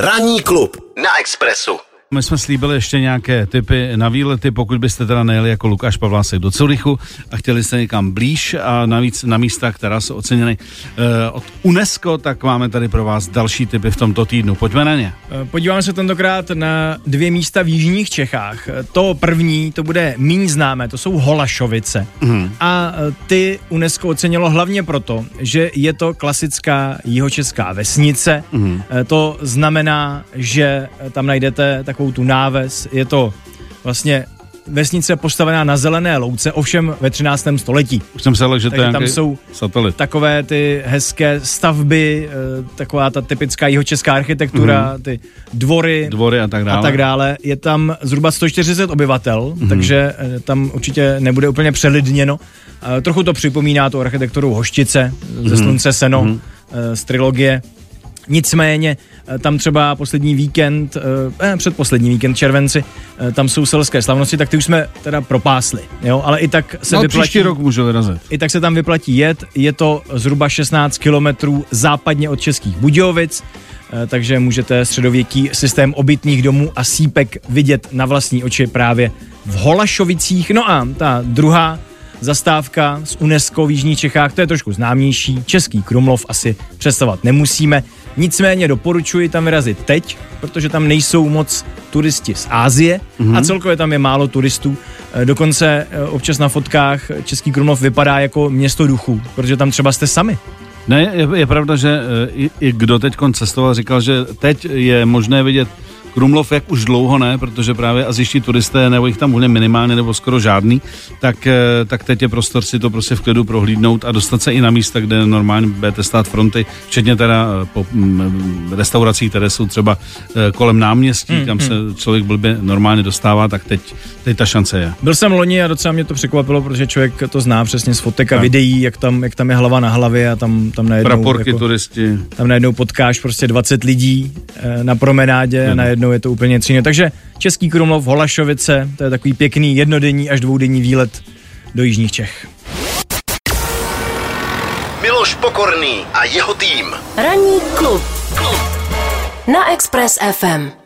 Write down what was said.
Ranní klub na Expressu. My jsme slíbili ještě nějaké typy na výlety, pokud byste teda nejeli jako Lukáš Pavlásek do Curychu a chtěli se někam blíž a navíc na místa, která jsou oceněny eh, od UNESCO, tak máme tady pro vás další typy v tomto týdnu. Pojďme na ně. Eh, Podíváme se tentokrát na dvě místa v jižních Čechách. Eh, To první, to bude méně známé, to jsou Holašovice. Mm. A ty UNESCO ocenilo hlavně proto, že je to klasická jihočeská vesnice. Mm. To znamená, že tam najdete takovou tu náves. Je to vlastně vesnice postavená na zelené louce, ovšem ve 13. století. Už jsem se ale, že to tam jsou satelit. takové ty hezké stavby, eh, taková ta typická jihočeská architektura, mm. ty dvory, Dvory a tak dále. a tak dále. Je tam zhruba 140 obyvatel, mm. takže eh, tam určitě nebude úplně přelidněno. Eh, Trochu to připomíná tu architekturu Hoštice ze Slunce Seno mm. z trilogie. Nicméně eh, tam třeba poslední víkend, eh, předposlední víkend červenci, eh, tam jsou selské slavnosti, tak ty už jsme teda propásli, jo, ale i tak se No, vyplatí... příští rok můžu vyrazit. I tak se tam vyplatí jet, je to zhruba 16 kilometrů západně od Českých Budějovic, eh, takže můžete středověký systém obytných domů a sípek vidět na vlastní oči právě v Holašovicích. No a ta druhá zastávka z UNESCO v Jižních Čechách, to je trošku známější, Český Krumlov asi představovat nemusíme, nicméně doporučuji tam vyrazit teď, protože tam nejsou moc turisti z Ázie mm-hmm. a celkově tam je málo turistů. Eh, Dokonce eh, občas na fotkách Český Krumlov vypadá jako město duchů, protože tam třeba jste sami. Ne, je, je pravda, že eh, i, i kdo teď cestoval, říkal, že teď je možné vidět Krumlov, jak už dlouho ne, protože právě azijští turisté, nebo jich tam úplně minimálně, nebo skoro žádný, tak, eh, tak teď je prostor si to prostě v klidu prohlídnout a dostat se i na místa, kde normálně budete stát fronty, včetně teda eh, po mm, restauracích, které jsou třeba eh, kolem náměstí, Hmm, kam se člověk blbě normálně dostává, tak teď, teď ta šance je. Byl jsem loni a docela mě to překvapilo, protože člověk to zná přesně z fotek a Tak. videí, jak tam, jak tam je hlava na hlavě a tam, tam najednou, Praporky, jako, turisti. tam najednou potkáš prostě 20 lidí eh, na promenádě a najednou je to úplně tříno. Takže Český Krumlov, Holašovice, to je takový pěkný jednodenní až dvoudenní výlet do Jižních Čech. Miloš Pokorný a jeho tým. Ranní klub na Express FM.